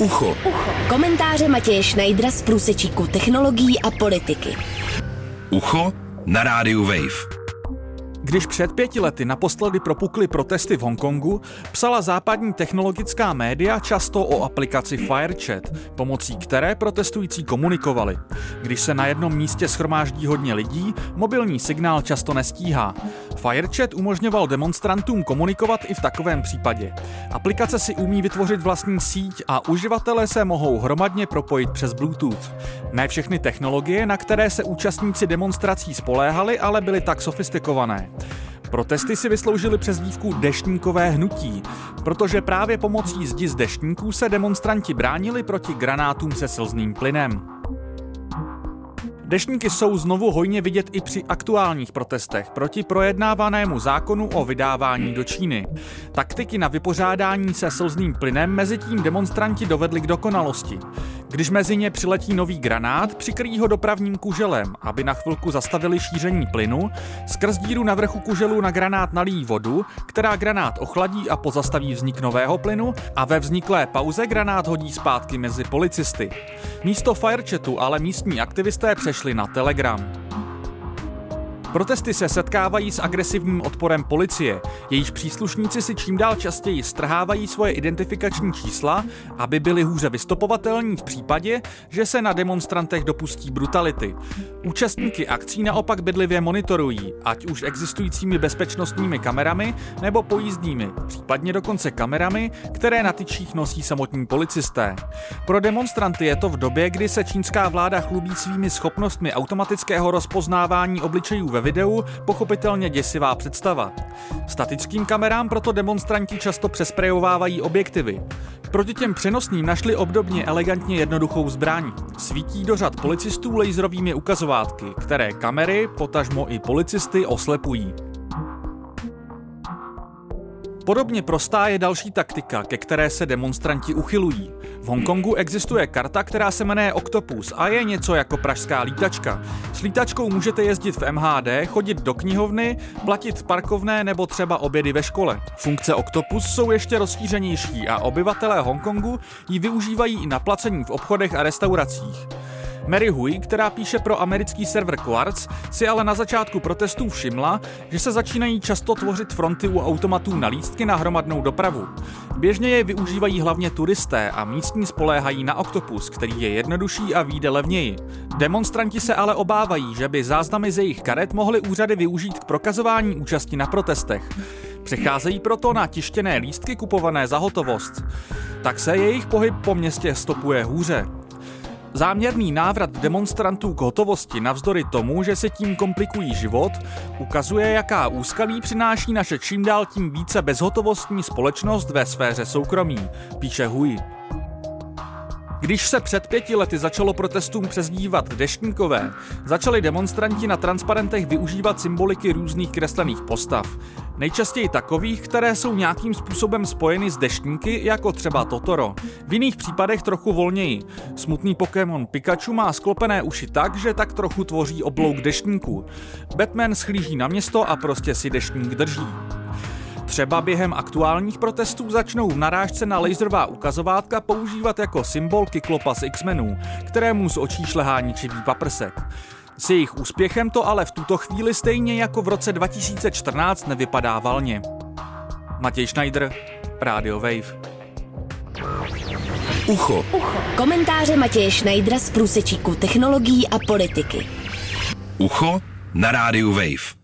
Ucho. Ucho. Komentáře Matěje Schneidera z průsečíku technologií a politiky. Ucho na rádiu Wave. Když před pěti lety naposledy propukly protesty v Hongkongu, psala západní technologická média často o aplikaci FireChat, pomocí které protestující komunikovali. Když se na jednom místě schromáždí hodně lidí, mobilní signál často nestíhá. FireChat umožňoval demonstrantům komunikovat i v takovém případě. Aplikace si umí vytvořit vlastní síť a uživatelé se mohou hromadně propojit přes Bluetooth. Ne všechny technologie, na které se účastníci demonstrací spoléhali, ale byly tak sofistikované. Protesty si vysloužily přezdívku deštníkové hnutí, protože právě pomocí zdi z deštníků se demonstranti bránili proti granátům se slzným plynem. Dešníky jsou znovu hojně vidět i při aktuálních protestech proti projednávanému zákonu o vydávání do Číny. Taktiky na vypořádání se slzným plynem mezi tím demonstranti dovedli k dokonalosti. Když mezi ně přiletí nový granát, přikryjí ho dopravním kuželem, aby na chvilku zastavili šíření plynu, skrz díru na vrchu kuželu na granát nalíjí vodu, která granát ochladí a pozastaví vznik nového plynu a ve vzniklé pauze granát hodí zpátky mezi policisty. Místo firechatu ale místní aktivisté přešli na Telegram. Protesty se setkávají s agresivním odporem policie. Jejíž příslušníci si čím dál častěji strhávají svoje identifikační čísla, aby byli hůře vystopovatelní v případě, že se na demonstrantech dopustí brutality. Účastníky akcí naopak bedlivě monitorují, ať už existujícími bezpečnostními kamerami nebo pojízdními, případně dokonce kamerami, které na tyčích nosí samotní policisté. Pro demonstranty je to v době, kdy se čínská vláda chlubí svými schopnostmi automatického rozpoznávání obličejů ve videu pochopitelně děsivá představa. Statickým kamerám proto demonstranti často přesprejovávají objektivy. Proti těm přenosným našli obdobně elegantně jednoduchou zbraň. Svítí do řad policistů laserovými ukazovátky, které kamery, potažmo i policisty oslepují. Podobně prostá je další taktika, ke které se demonstranti uchylují. V Hongkongu existuje karta, která se jmenuje Octopus a je něco jako pražská lítačka. S lítačkou můžete jezdit v MHD, chodit do knihovny, platit parkovné nebo třeba obědy ve škole. Funkce Octopus jsou ještě rozšířenější a obyvatelé Hongkongu ji využívají i na placení v obchodech a restauracích. Mary Hui, která píše pro americký server Quartz, si ale na začátku protestů všimla, že se začínají často tvořit fronty u automatů na lístky na hromadnou dopravu. Běžně je využívají hlavně turisté a místní spoléhají na Octopus, který je jednodušší a výjde levněji. Demonstranti se ale obávají, že by záznamy z jejich karet mohly úřady využít k prokazování účasti na protestech. Přecházejí proto na tištěné lístky kupované za hotovost. Tak se jejich pohyb po městě stopuje hůře. Záměrný návrat demonstrantů k hotovosti navzdory tomu, že se tím komplikují život, ukazuje, jaká úskalí přináší naše čím dál tím více bezhotovostní společnost ve sféře soukromí, píše Hui. Když se před pěti lety začalo protestům přezdívat deštníkové, začali demonstranti na transparentech využívat symboliky různých kreslených postav. Nejčastěji takových, které jsou nějakým způsobem spojeny s deštníky, jako třeba Totoro. V jiných případech trochu volněji. Smutný Pokémon Pikachu má sklopené uši tak, že tak trochu tvoří oblouk deštníků. Batman schlíží na město a prostě si deštník drží. Třeba během aktuálních protestů začnou v narážce na laserová ukazovátka používat jako symbol Kyklopa z X-Menů, kterému z očí šlehá ničivý paprsek. S jejich úspěchem to ale v tuto chvíli stejně jako v roce 2014 nevypadá valně. Matěj Schneider, Radio Wave. Ucho. Ucho. Komentáře Matěje Schneidera z průsečíku technologií a politiky. Ucho na rádiu Wave.